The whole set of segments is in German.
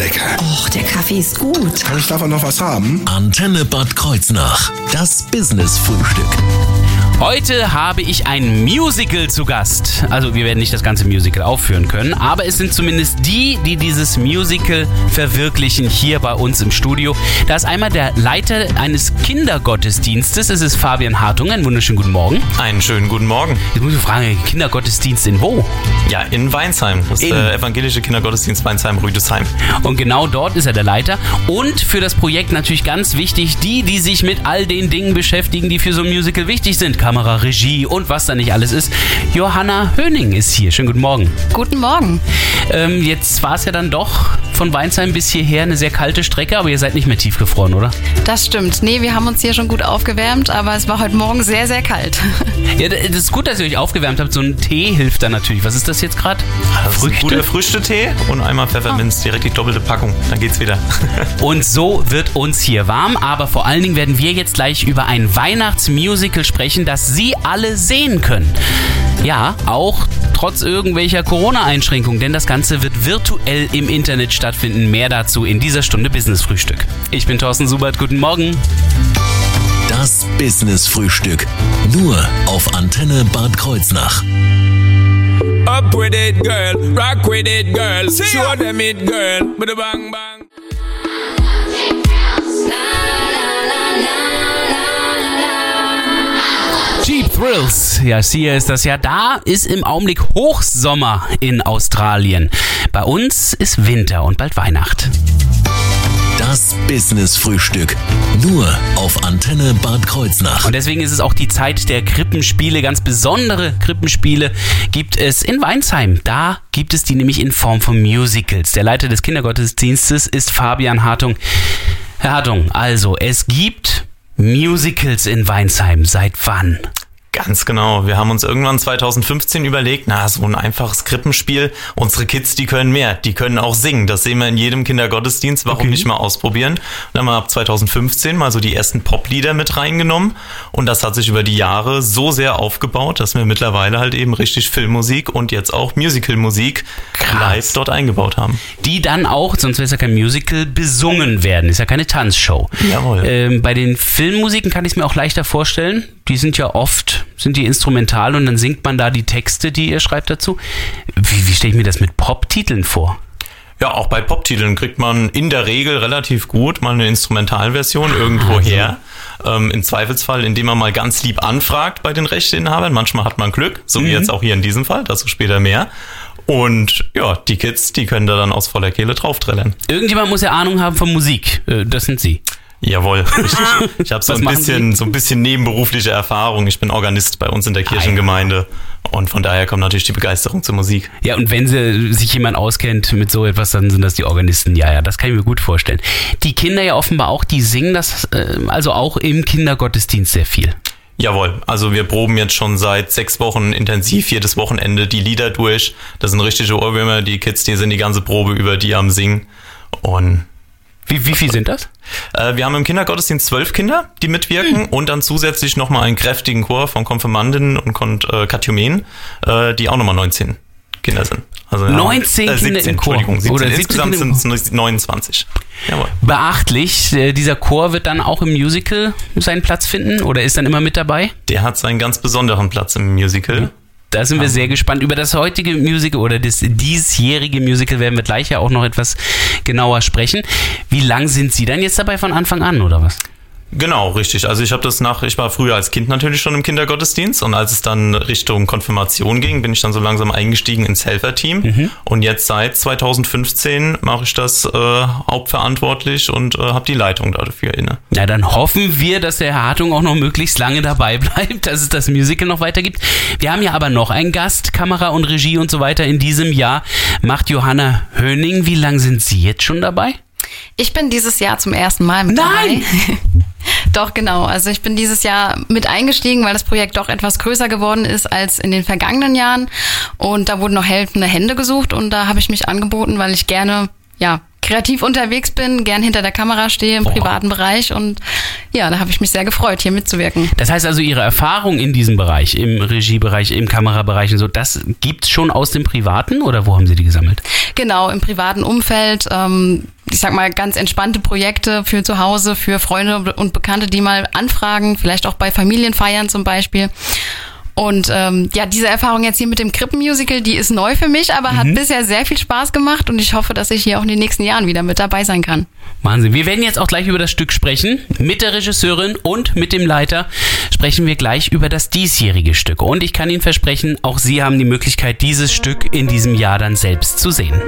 lecker. Och, der Kaffee ist gut. Kann ich davon noch was haben? Antenne Bad Kreuznach. Das Business-Frühstück. Heute habe ich ein Musical zu Gast. Also wir werden nicht das ganze Musical aufführen können, aber es sind zumindest die, die dieses Musical verwirklichen hier bei uns im Studio. Da ist einmal der Leiter eines Kindergottesdienstes. Es ist Fabian Hartung. Einen wunderschönen guten Morgen. Einen schönen guten Morgen. Jetzt muss ich fragen, Kindergottesdienst in wo? Ja, in Weinsheim. Das ist In- der evangelische Kindergottesdienst Weinsheim-Rüdesheim. Und genau dort ist er der Leiter. Und für das Projekt natürlich ganz wichtig, die, die sich mit all den Dingen beschäftigen, die für so ein Musical wichtig sind. Kamera, Regie und was da nicht alles ist. Johanna Höning ist hier. Schönen guten Morgen. Guten Morgen. Ähm, jetzt war es ja dann doch von Weinsheim bis hierher eine sehr kalte Strecke, aber ihr seid nicht mehr tiefgefroren, oder? Das stimmt. Nee, wir haben uns hier schon gut aufgewärmt, aber es war heute Morgen sehr, sehr kalt. Ja, das ist gut, dass ihr euch aufgewärmt habt. So ein Tee hilft da natürlich. Was ist das jetzt gerade? Ist ein guter Früchtetee und einmal Pfefferminz, direkt die doppelte Packung. Dann geht's wieder. Und so wird uns hier warm, aber vor allen Dingen werden wir jetzt gleich über ein Weihnachtsmusical sprechen, das Sie alle sehen können. Ja, auch trotz irgendwelcher Corona-Einschränkungen, denn das Ganze wird virtuell im Internet stattfinden. Mehr dazu in dieser Stunde Business Frühstück. Ich bin Thorsten Subert, guten Morgen. Das Business-Frühstück. Nur auf Antenne Bad Kreuznach. Up with it, girl. Rock with it, girl. Show them it, girl. Bada bang bang. Jeep Thrills, ja, hier ist das ja. Da ist im Augenblick Hochsommer in Australien. Bei uns ist Winter und bald Weihnacht. Das Business-Frühstück. Nur auf Antenne Bad Kreuznach. Und deswegen ist es auch die Zeit der Krippenspiele. Ganz besondere Krippenspiele gibt es in Weinsheim. Da gibt es die nämlich in Form von Musicals. Der Leiter des Kindergottesdienstes ist Fabian Hartung. Herr Hartung, also es gibt Musicals in Weinsheim. Seit wann? Ganz genau. Wir haben uns irgendwann 2015 überlegt, na, so ein einfaches Krippenspiel. Unsere Kids, die können mehr. Die können auch singen. Das sehen wir in jedem Kindergottesdienst. Warum nicht mal ausprobieren? Und dann haben wir ab 2015 mal so die ersten Poplieder mit reingenommen. Und das hat sich über die Jahre so sehr aufgebaut, dass wir mittlerweile halt eben richtig Filmmusik und jetzt auch Musicalmusik live dort eingebaut haben. Die dann auch, sonst wäre es ja kein Musical, besungen werden. Ist ja keine Tanzshow. Jawohl. Ähm, bei den Filmmusiken kann ich es mir auch leichter vorstellen. Die sind ja oft, sind die instrumental und dann singt man da die Texte, die ihr schreibt dazu. Wie, wie stelle ich mir das mit Pop-Titeln vor? Ja, auch bei Pop-Titeln kriegt man in der Regel relativ gut mal eine Instrumentalversion irgendwo her. Ähm, Im Zweifelsfall, indem man mal ganz lieb anfragt bei den Rechteinhabern. Manchmal hat man Glück, so wie jetzt auch hier in diesem Fall, dazu später mehr. Und ja, die Kids, die können da dann aus voller Kehle draufträllern. Irgendjemand muss ja Ahnung haben von Musik. Äh, das sind Sie. Jawohl, richtig. Ich habe so ein bisschen, so ein bisschen nebenberufliche Erfahrung. Ich bin Organist bei uns in der Kirchengemeinde und von daher kommt natürlich die Begeisterung zur Musik. Ja, und wenn sie, sich jemand auskennt mit so etwas, dann sind das die Organisten. Ja, ja, das kann ich mir gut vorstellen. Die Kinder ja offenbar auch, die singen das äh, also auch im Kindergottesdienst sehr viel. Jawohl, also wir proben jetzt schon seit sechs Wochen intensiv jedes Wochenende die Lieder durch. Das sind richtige Ohrwürmer. Die Kids, die sind die ganze Probe über die am Singen. Und Wie, wie viel sind das? äh, wir haben im Kindergottesdienst zwölf Kinder, die mitwirken und dann zusätzlich nochmal einen kräftigen Chor von Konfirmandinnen und Kon äh, Katechumenen, äh, die auch nochmal 19 Kinder sind. Also, 19 Kinder 17, im Chor. Entschuldigung, 17. Oder 17 Insgesamt Kinder sind es 29. Jawohl. Beachtlich, äh, dieser Chor wird dann auch im Musical seinen Platz finden oder ist dann immer mit dabei? Der hat seinen ganz besonderen Platz im Musical. Da sind wir sehr gespannt. Über das heutige Musical oder das diesjährige Musical werden wir gleich ja auch noch etwas genauer sprechen. Wie lang sind Sie dann jetzt dabei von Anfang an oder was? Genau, richtig. Also ich habe das nach, ich war früher als Kind natürlich schon im Kindergottesdienst und als es dann Richtung Konfirmation ging, bin ich dann so langsam eingestiegen ins Helferteam. Und jetzt seit 2015 mache ich das äh, hauptverantwortlich und äh, habe die Leitung dafür inne. Na, dann hoffen wir, dass der Herr Hartung auch noch möglichst lange dabei bleibt, dass es das Musical noch weitergibt. Wir haben ja aber noch einen Gast, Kamera und Regie und so weiter in diesem Jahr. Macht Johanna Höning. Wie lange sind Sie jetzt schon dabei? Ich bin dieses Jahr zum ersten Mal mit Nein! dabei. Doch, genau. Also ich bin dieses Jahr mit eingestiegen, weil das Projekt doch etwas größer geworden ist als in den vergangenen Jahren. Und da wurden noch helfende Hände gesucht und da habe ich mich angeboten, weil ich gerne, ja, kreativ unterwegs bin, gern hinter der Kamera stehe im privaten Bereich und ja, da habe ich mich sehr gefreut, hier mitzuwirken. Das heißt also, Ihre Erfahrung in diesem Bereich, im Regiebereich, im Kamerabereich und so, das gibt's schon aus dem Privaten oder wo haben Sie die gesammelt? Genau, im privaten Umfeld. Ähm, ich sag mal, ganz entspannte Projekte für zu Hause, für Freunde und Bekannte, die mal anfragen, vielleicht auch bei Familienfeiern zum Beispiel. Und ähm, ja, diese Erfahrung jetzt hier mit dem Krippenmusical, die ist neu für mich, aber hat bisher sehr viel Spaß gemacht und ich hoffe, dass ich hier auch in den nächsten Jahren wieder mit dabei sein kann. Wahnsinn. Wir werden jetzt auch gleich über das Stück sprechen. Mit der Regisseurin und mit dem Leiter sprechen wir gleich über das diesjährige Stück. Und ich kann Ihnen versprechen, auch Sie haben die Möglichkeit, dieses Stück in diesem Jahr dann selbst zu sehen.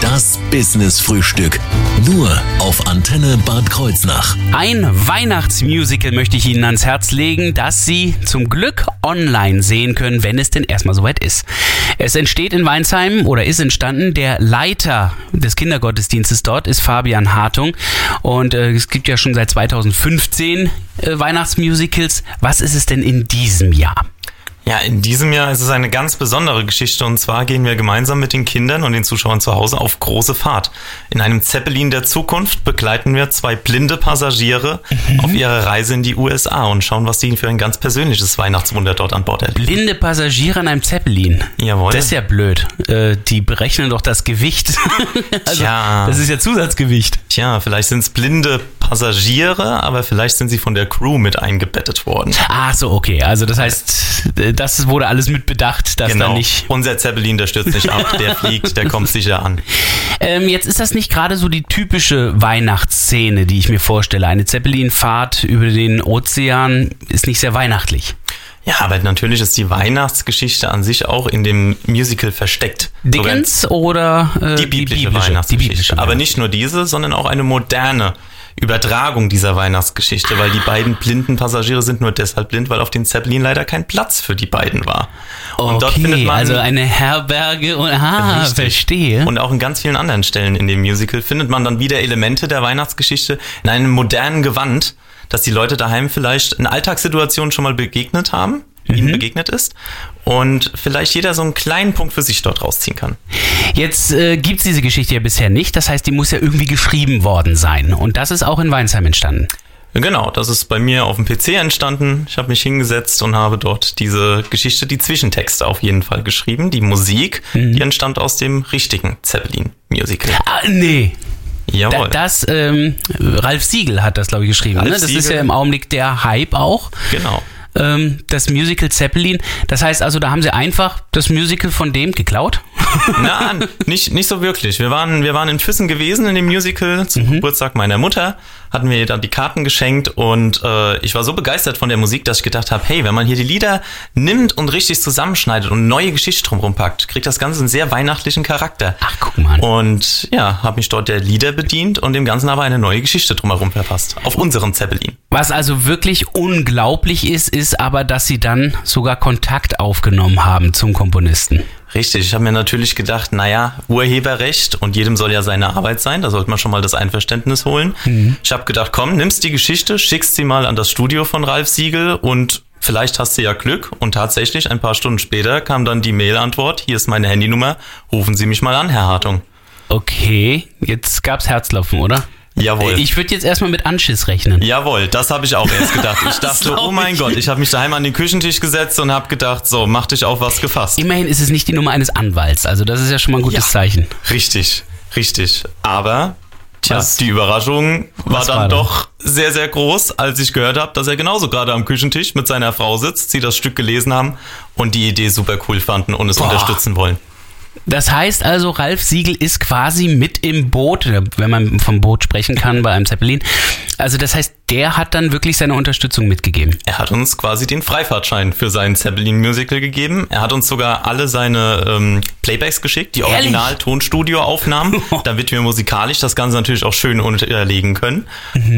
Das Business Frühstück. Nur auf Antenne Bad Kreuznach. Ein Weihnachtsmusical möchte ich Ihnen ans Herz legen, das Sie zum Glück online sehen können, wenn es denn erstmal soweit ist. Es entsteht in Weinsheim oder ist entstanden. Der Leiter des Kindergottesdienstes dort ist Fabian Hartung. Und äh, es gibt ja schon seit 2015 äh, Weihnachtsmusicals. Was ist es denn in diesem Jahr? Ja, in diesem Jahr ist es eine ganz besondere Geschichte und zwar gehen wir gemeinsam mit den Kindern und den Zuschauern zu Hause auf große Fahrt. In einem Zeppelin der Zukunft begleiten wir zwei blinde Passagiere auf ihrer Reise in die USA und schauen, was sie für ein ganz persönliches Weihnachtswunder dort an Bord erleben. Blinde Passagiere an einem Zeppelin. Jawohl. Das ist ja blöd. Äh, die berechnen doch das Gewicht. also, Tja. Das ist ja Zusatzgewicht. Tja, vielleicht sind es blinde Passagiere, aber vielleicht sind sie von der Crew mit eingebettet worden. Ach so, okay. Also das heißt, äh, das wurde alles mit bedacht, dass da nicht. Unser Zeppelin, der stürzt nicht ab, der fliegt, der kommt sicher an. Ähm, jetzt ist das nicht gerade so die typische Weihnachtsszene, die ich mir vorstelle. Eine Zeppelinfahrt über den Ozean ist nicht sehr weihnachtlich. Ja, aber natürlich ist die Weihnachtsgeschichte an sich auch in dem Musical versteckt. Dickens oder äh, die biblische, die Weihnachtsgeschichte. biblische, aber nicht nur diese, sondern auch eine moderne Übertragung dieser Weihnachtsgeschichte, weil die beiden blinden Passagiere sind nur deshalb blind, weil auf den Zeppelin leider kein Platz für die beiden war. Und dort okay, findet man also eine Herberge und ah, Richtig. verstehe. Und auch in ganz vielen anderen Stellen in dem Musical findet man dann wieder Elemente der Weihnachtsgeschichte in einem modernen Gewand, dass die Leute daheim vielleicht in Alltagssituationen schon mal begegnet haben, ihnen begegnet ist und vielleicht jeder so einen kleinen Punkt für sich dort rausziehen kann. Jetzt äh, gibt's diese Geschichte ja bisher nicht. Das heißt, die muss ja irgendwie geschrieben worden sein. Und das ist auch in Weinsheim entstanden. Genau, das ist bei mir auf dem PC entstanden. Ich habe mich hingesetzt und habe dort diese Geschichte, die Zwischentexte auf jeden Fall geschrieben. Die Musik, die entstand aus dem richtigen Zeppelin-Musical. Ah, nee. Jawohl. das, ähm, Ralf Siegel hat das, glaube ich, geschrieben. Ralf Ne? Das ist Siegel. ja im Augenblick der Hype auch. genau. Ähm, das Musical Zeppelin. Das heißt also, da haben sie einfach das Musical von dem geklaut. Na, nicht, nicht so wirklich. Wir waren, wir waren in Füssen gewesen in dem Musical zum Geburtstag meiner Mutter, hatten wir dann die Karten geschenkt und äh, ich war so begeistert von der Musik, dass ich gedacht habe, hey, wenn man hier die Lieder nimmt und richtig zusammenschneidet und neue Geschichte drumherum packt, kriegt das Ganze einen sehr weihnachtlichen Charakter. Ach, guck mal. Und ja, habe mich dort der Lieder bedient und dem Ganzen aber eine neue Geschichte drumherum verpasst. Auf unserem Zeppelin. Was also wirklich unglaublich ist, ist aber, dass sie dann sogar Kontakt aufgenommen haben zum Komponisten. Richtig, ich habe mir natürlich gedacht, naja, Urheberrecht und jedem soll ja seine Arbeit sein, da sollte man schon mal das Einverständnis holen. Ich habe gedacht, komm, nimmst die Geschichte, schickst sie mal an das Studio von Ralf Siegel und vielleicht hast du ja Glück. Und tatsächlich, ein paar Stunden später kam dann die Mail-Antwort, hier ist meine Handynummer, rufen Sie mich mal an, Herr Hartung. Okay, jetzt gab's Herzklopfen, oder? Jawohl. Ich würde jetzt erstmal mit Anschiss rechnen. Jawohl, das habe ich auch erst gedacht. Ich dachte, oh mein ich. Gott, ich habe mich daheim an den Küchentisch gesetzt und habe gedacht, so, mach dich auf was gefasst. Immerhin ist es nicht die Nummer eines Anwalts, also das ist ja schon mal ein gutes Ja. Zeichen. Richtig, richtig. Aber tja, die Überraschung war dann war doch sehr, sehr groß, als ich gehört habe, dass er genauso gerade am Küchentisch mit seiner Frau sitzt, sie das Stück gelesen haben und die Idee super cool fanden und es Boah. unterstützen wollen. Das heißt also, Ralf Siegel ist quasi mit im Boot, wenn man vom Boot sprechen kann bei einem Zeppelin. Also das heißt, der hat dann wirklich seine Unterstützung mitgegeben. Er hat uns quasi den Freifahrtschein für sein Zeppelin-Musical gegeben. Er hat uns sogar alle seine ähm, Playbacks geschickt, die? Original-Tonstudio-Aufnahmen, damit wir musikalisch das Ganze natürlich auch schön unterlegen können.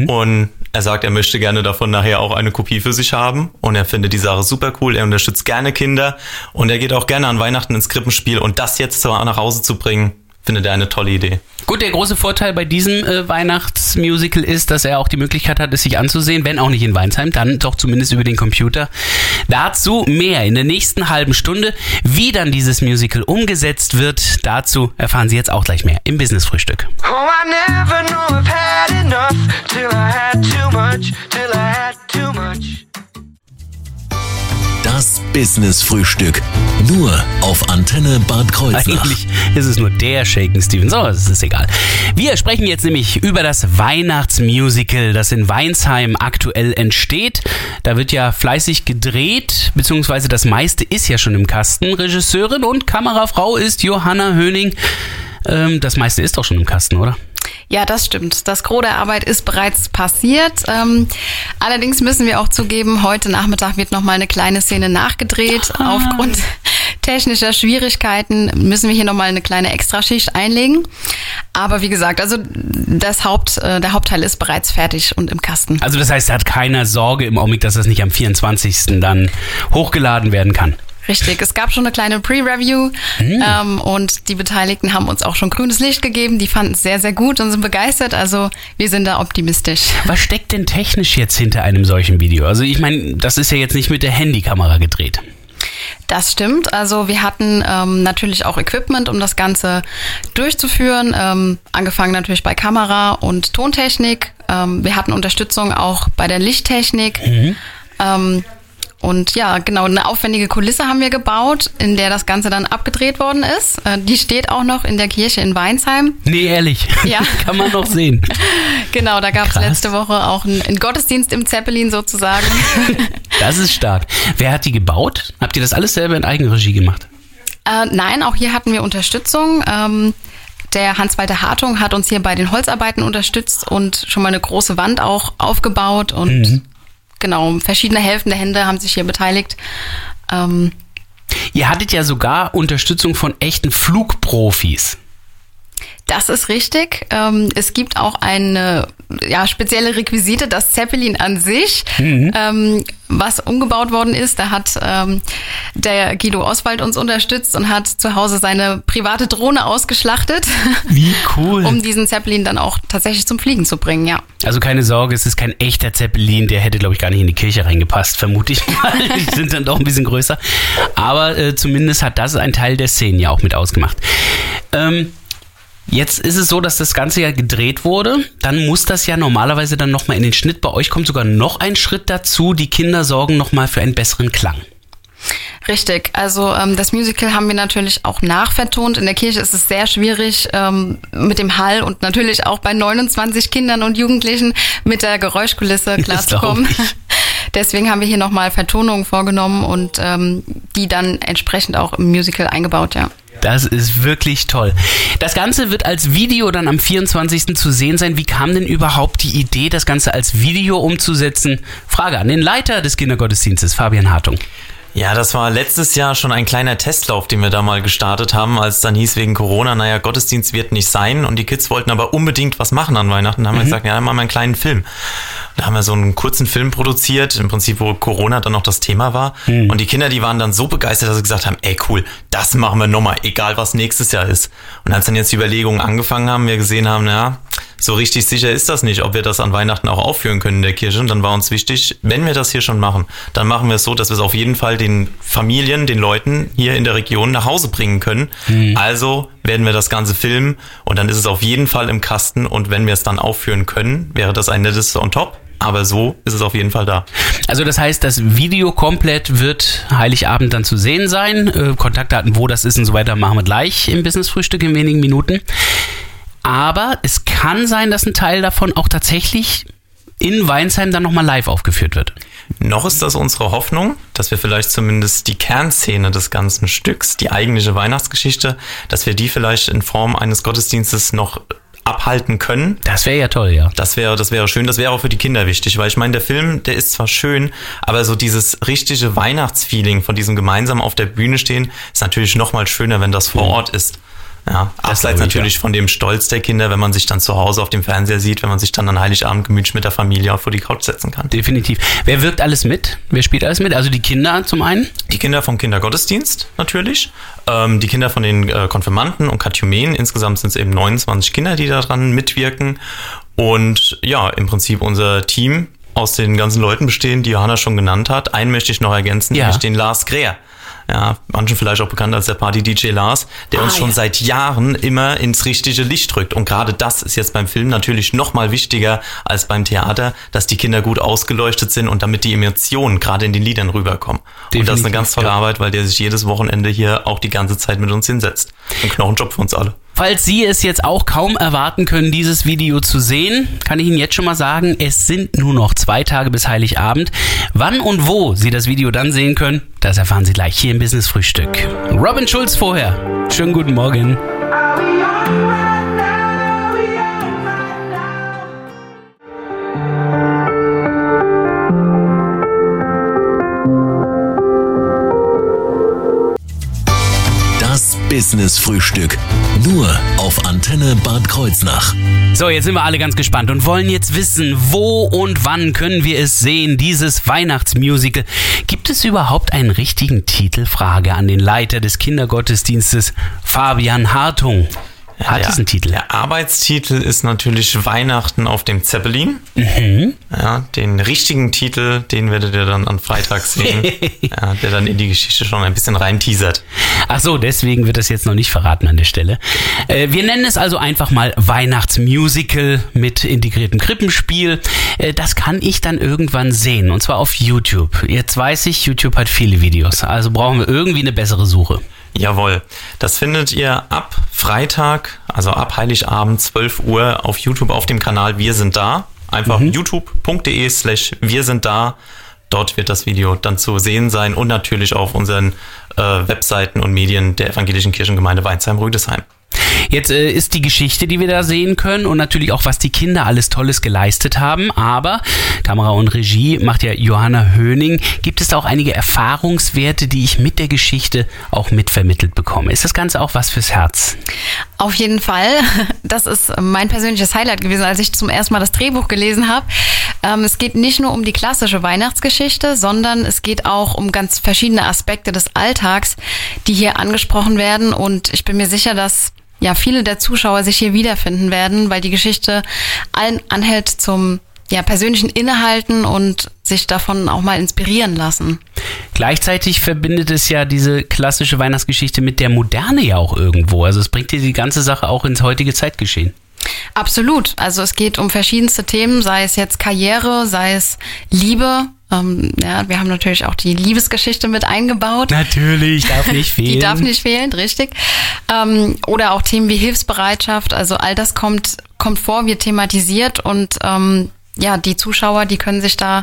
Und er sagt, er möchte gerne davon nachher auch eine Kopie für sich haben. Und er findet die Sache super cool. Er unterstützt gerne Kinder. Und er geht auch gerne an Weihnachten ins Krippenspiel. Und das jetzt nach Hause zu bringen, findet er eine tolle Idee. Gut, der große Vorteil bei diesem äh, Weihnachtsmusical ist, dass er auch die Möglichkeit hat, es sich anzusehen, wenn auch nicht in Weinsheim, dann doch zumindest über den Computer. Dazu mehr in der nächsten halben Stunde. Wie dann dieses Musical umgesetzt wird, dazu erfahren Sie jetzt auch gleich mehr im Business-Frühstück. Oh, I never knew I've had enough till I had too much, till I had too much. Das Business Frühstück. Nur auf Antenne Bad Kreuznach. Eigentlich ist es nur der Shaken Stevens, aber es ist egal. Wir sprechen jetzt nämlich über das Weihnachtsmusical, das in Weinsheim aktuell entsteht. Da wird ja fleißig gedreht, beziehungsweise das meiste ist ja schon im Kasten. Regisseurin und Kamerafrau ist Johanna Höning. Ähm, das meiste ist doch schon im Kasten, oder? Ja, das stimmt. Das Gros der Arbeit ist bereits passiert. Ähm, allerdings müssen wir auch zugeben, heute Nachmittag wird noch mal eine kleine Szene nachgedreht. Ah. Aufgrund technischer Schwierigkeiten müssen wir hier noch mal eine kleine Extraschicht einlegen. Aber wie gesagt, also das Haupt, äh, der Hauptteil ist bereits fertig und im Kasten. Also das heißt, da hat keiner Sorge im Augenblick, dass das nicht am 24. dann hochgeladen werden kann. Richtig, es gab schon eine kleine Pre-Review ähm, und die Beteiligten haben uns auch schon grünes Licht gegeben. Die fanden es sehr, sehr gut und sind begeistert. Also wir sind da optimistisch. Was steckt denn technisch jetzt hinter einem solchen Video? Also ich meine, das ist ja jetzt nicht mit der Handykamera gedreht. Das stimmt. Also wir hatten ähm, natürlich auch Equipment, um das Ganze durchzuführen. Ähm, angefangen natürlich bei Kamera und Tontechnik. Ähm, wir hatten Unterstützung auch bei der Lichttechnik. Ähm, und ja, genau, eine aufwendige Kulisse haben wir gebaut, in der das Ganze dann abgedreht worden ist. Äh, die steht auch noch in der Kirche in Weinsheim. Nee, ehrlich. Ja. Kann man noch sehen. Genau, da gab es letzte Woche auch einen, einen Gottesdienst im Zeppelin sozusagen. Das ist stark. Wer hat die gebaut? Habt ihr das alles selber in Eigenregie gemacht? Äh, nein, auch hier hatten wir Unterstützung. Ähm, der Hans-Walter Hartung hat uns hier bei den Holzarbeiten unterstützt und schon mal eine große Wand auch aufgebaut und genau, verschiedene helfende Hände haben sich hier beteiligt. Ähm, Ihr hattet ja sogar Unterstützung von echten Flugprofis. Das ist richtig. Ähm, es gibt auch eine ja, spezielle Requisite, das Zeppelin an sich, ähm, was umgebaut worden ist. Da hat ähm, der Guido Oswald uns unterstützt und hat zu Hause seine private Drohne ausgeschlachtet. Wie cool. um diesen Zeppelin dann auch tatsächlich zum Fliegen zu bringen, ja. Also keine Sorge, es ist kein echter Zeppelin, der hätte, glaube ich, gar nicht in die Kirche reingepasst, vermute ich mal. Die sind dann doch ein bisschen größer. Aber äh, zumindest hat das ein Teil der Szenen ja auch mit ausgemacht. Ähm, jetzt ist es so, dass das Ganze ja gedreht wurde. Dann muss das ja normalerweise dann nochmal in den Schnitt. Bei euch kommt sogar noch ein Schritt dazu. Die Kinder sorgen nochmal für einen besseren Klang. Richtig. Also ähm, das Musical haben wir natürlich auch nachvertont. In der Kirche ist es sehr schwierig ähm, mit dem Hall und natürlich auch bei 29 Kindern und Jugendlichen mit der Geräuschkulisse klarzukommen. Deswegen haben wir hier nochmal Vertonungen vorgenommen und ähm, die dann entsprechend auch im Musical eingebaut, ja. Das ist wirklich toll. Das Ganze wird als Video dann am 24. zu sehen sein. Wie kam denn überhaupt die Idee, das Ganze als Video umzusetzen? Frage an den Leiter des Kindergottesdienstes, Fabian Hartung. Ja, das war letztes Jahr schon ein kleiner Testlauf, den wir da mal gestartet haben, als dann hieß wegen Corona, naja, Gottesdienst wird nicht sein und die Kids wollten aber unbedingt was machen an Weihnachten. Da haben wir gesagt, ja, dann machen wir einen kleinen Film. Da haben wir so einen kurzen Film produziert, im Prinzip, wo Corona dann noch das Thema war. Und die Kinder, die waren dann so begeistert, dass sie gesagt haben, ey cool, das machen wir nochmal, egal was nächstes Jahr ist. Und als dann jetzt die Überlegungen angefangen haben, wir gesehen haben, naja, so richtig sicher ist das nicht, ob wir das an Weihnachten auch aufführen können in der Kirche. Und dann war uns wichtig, wenn wir das hier schon machen, dann machen wir es so, dass wir es auf jeden Fall den Familien, den Leuten hier in der Region nach Hause bringen können. Also werden wir das Ganze filmen und dann ist es auf jeden Fall im Kasten. Und wenn wir es dann aufführen können, wäre das ein nettes on top. Aber so ist es auf jeden Fall da. Also das heißt, das Video komplett wird Heiligabend dann zu sehen sein. Äh, Kontaktdaten, wo das ist und so weiter, machen wir gleich im Business-Frühstück in wenigen Minuten. Aber es kann sein, dass ein Teil davon auch tatsächlich in Weinsheim dann nochmal live aufgeführt wird. Noch ist das unsere Hoffnung, dass wir vielleicht zumindest die Kernszene des ganzen Stücks, die eigentliche Weihnachtsgeschichte, dass wir die vielleicht in Form eines Gottesdienstes noch abhalten können. Das wäre ja toll, ja. Das wäre, das wäre schön, das wäre auch für die Kinder wichtig, weil ich meine, der Film, der ist zwar schön, aber so dieses richtige Weihnachtsfeeling von diesem gemeinsam auf der Bühne stehen, ist natürlich noch mal schöner, wenn das vor Ort ist. Ja, abseits natürlich ja. von dem Stolz der Kinder, wenn man sich dann zu Hause auf dem Fernseher sieht, wenn man sich dann an Heiligabend gemütlich mit der Familie auf vor die Couch setzen kann. Definitiv. Wer wirkt alles mit? Wer spielt alles mit? Also die Kinder zum einen? Die Kinder vom Kindergottesdienst natürlich, ähm, die Kinder von den äh, Konfirmanden und Katechumenen. Insgesamt sind es eben 29 Kinder, die daran mitwirken. Und ja, im Prinzip unser Team aus den ganzen Leuten bestehen, die Johanna schon genannt hat. Einen möchte ich noch ergänzen, Ja. nämlich den Lars Greer. Ja, manchen vielleicht auch bekannt als der Party-DJ Lars, der Ah, uns schon ja. seit Jahren immer ins richtige Licht drückt. Und gerade das ist jetzt beim Film natürlich noch mal wichtiger als beim Theater, dass die Kinder gut ausgeleuchtet sind und damit die Emotionen gerade in den Liedern rüberkommen. und das ist Definitiv, eine ganz tolle ja. Arbeit, weil der sich jedes Wochenende hier auch die ganze Zeit mit uns hinsetzt. Ein Knochenjob für uns alle. Falls Sie es jetzt auch kaum erwarten können, dieses Video zu sehen, kann ich Ihnen jetzt schon mal sagen, es sind nur noch zwei Tage bis Heiligabend. Wann und wo Sie das Video dann sehen können, das erfahren Sie gleich hier im Business Frühstück. Robin Schulz vorher. Schönen guten Morgen. Business Frühstück. Nur auf Antenne Bad Kreuznach. So, jetzt sind wir alle ganz gespannt und wollen jetzt wissen, wo und wann können wir es sehen, dieses Weihnachtsmusical. Gibt es überhaupt einen richtigen Titel? Frage an den Leiter des Kindergottesdienstes, Fabian Hartung. Hat der, es einen Titel? Der Arbeitstitel ist natürlich Weihnachten auf dem Zeppelin. Mhm. Ja, den richtigen Titel, den werdet ihr dann am Freitag sehen, ja, der dann in die Geschichte schon ein bisschen rein teasert. Ach so, deswegen wird das jetzt noch nicht verraten an der Stelle. Äh, wir nennen es also einfach mal Weihnachtsmusical mit integriertem Krippenspiel. Äh, das kann ich dann irgendwann sehen und zwar auf YouTube. Jetzt weiß ich, YouTube hat viele Videos, also brauchen wir irgendwie eine bessere Suche. Jawohl, das findet ihr ab Freitag, also ab Heiligabend 12 Uhr auf YouTube auf dem Kanal Wir sind da. Einfach youtube.de slash Wir sind da. Dort wird das Video dann zu sehen sein und natürlich auf unseren äh, Webseiten und Medien der Evangelischen Kirchengemeinde Weinsheim-Rüdesheim. Jetzt äh, ist die Geschichte, die wir da sehen können und natürlich auch, was die Kinder alles Tolles geleistet haben. Aber Kamera und Regie macht ja Johanna Höning. Gibt es da auch einige Erfahrungswerte, die ich mit der Geschichte auch mitvermittelt bekomme? Ist das Ganze auch was fürs Herz? Auf jeden Fall. Das ist mein persönliches Highlight gewesen, als ich zum ersten Mal das Drehbuch gelesen habe. Ähm, es geht nicht nur um die klassische Weihnachtsgeschichte, sondern es geht auch um ganz verschiedene Aspekte des Alltags, die hier angesprochen werden. Und ich bin mir sicher, dass ja viele der Zuschauer sich hier wiederfinden werden, weil die Geschichte allen anhält zum ja, persönlichen Innehalten und sich davon auch mal inspirieren lassen. Gleichzeitig verbindet es ja diese klassische Weihnachtsgeschichte mit der Moderne ja auch irgendwo. Also es bringt dir die ganze Sache auch ins heutige Zeitgeschehen. Absolut. Also es geht um verschiedenste Themen, sei es jetzt Karriere, sei es Liebe. Ähm, ja, wir haben natürlich auch die Liebesgeschichte mit eingebaut. Natürlich, darf nicht fehlen. Die darf nicht fehlen, richtig. Ähm, oder auch Themen wie Hilfsbereitschaft. Also all das kommt, kommt vor, wird thematisiert und ähm, ja, die Zuschauer, die können sich da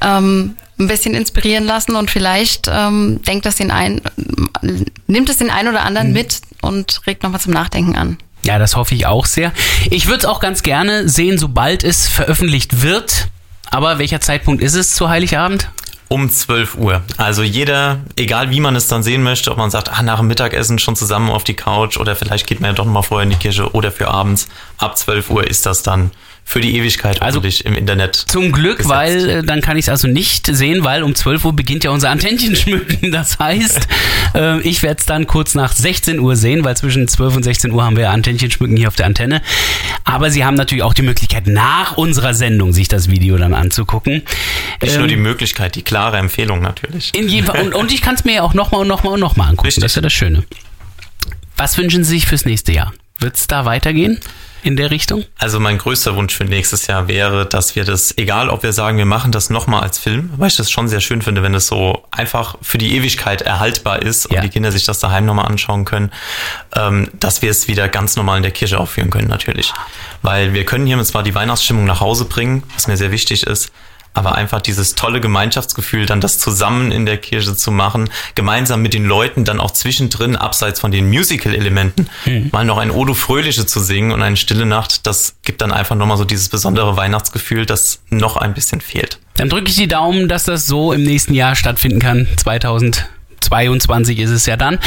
ähm, ein bisschen inspirieren lassen und vielleicht ähm, denkt das den ein, nimmt es den einen oder anderen mit und regt nochmal zum Nachdenken an. Ja, das hoffe ich auch sehr. Ich würde es auch ganz gerne sehen, sobald es veröffentlicht wird. Aber welcher Zeitpunkt ist es zu Heiligabend? Um 12 Uhr. Also jeder, egal wie man es dann sehen möchte, ob man sagt, ah, nach dem Mittagessen schon zusammen auf die Couch oder vielleicht geht man ja doch noch mal vorher in die Kirche oder für abends. Ab 12 Uhr ist das dann für die Ewigkeit Also hoffentlich im Internet. Zum Glück, gesetzt. weil äh, dann kann ich es also nicht sehen, weil um 12 Uhr beginnt ja unser Antennchen schmücken. Das heißt, äh, ich werde es dann kurz nach 16 Uhr sehen, weil zwischen 12 und 16 Uhr haben wir Antennchen schmücken hier auf der Antenne. Aber Sie haben natürlich auch die Möglichkeit, nach unserer Sendung sich das Video dann anzugucken. Nicht Ähm, nur die Möglichkeit, die klare Empfehlung natürlich. In jedem Fall. Und, und ich kann es mir ja auch nochmal und nochmal und nochmal angucken. Richtig. Das ist ja das Schöne. Was wünschen Sie sich fürs nächste Jahr? Wird es da weitergehen in der Richtung? Also mein größter Wunsch für nächstes Jahr wäre, dass wir das, egal ob wir sagen, wir machen das nochmal als Film, weil ich das schon sehr schön finde, wenn es so einfach für die Ewigkeit erhaltbar ist und Ja. die Kinder sich das daheim nochmal anschauen können, ähm, dass wir es wieder ganz normal in der Kirche aufführen können natürlich. Weil wir können hier zwar die Weihnachtsstimmung nach Hause bringen, was mir sehr wichtig ist, aber einfach dieses tolle Gemeinschaftsgefühl, dann das zusammen in der Kirche zu machen, gemeinsam mit den Leuten dann auch zwischendrin, abseits von den Musical-Elementen, mal noch ein Odo Fröhliche zu singen und eine stille Nacht, das gibt dann einfach nochmal so dieses besondere Weihnachtsgefühl, das noch ein bisschen fehlt. Dann drücke ich die Daumen, dass das so im nächsten Jahr stattfinden kann. 2022 ist es ja dann.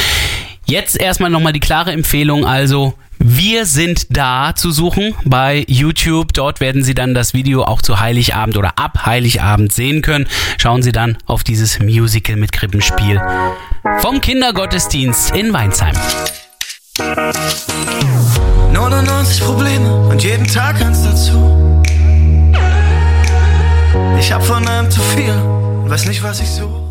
Jetzt erstmal nochmal die klare Empfehlung, also wir sind da zu suchen bei YouTube. Dort werden Sie dann das Video auch zu Heiligabend oder ab Heiligabend sehen können. Schauen Sie dann auf dieses Musical mit Krippenspiel vom Kindergottesdienst in Weinsheim. 99 Probleme und jeden Tag eins dazu. Ich hab von allem zu viel und weiß nicht, was ich suche.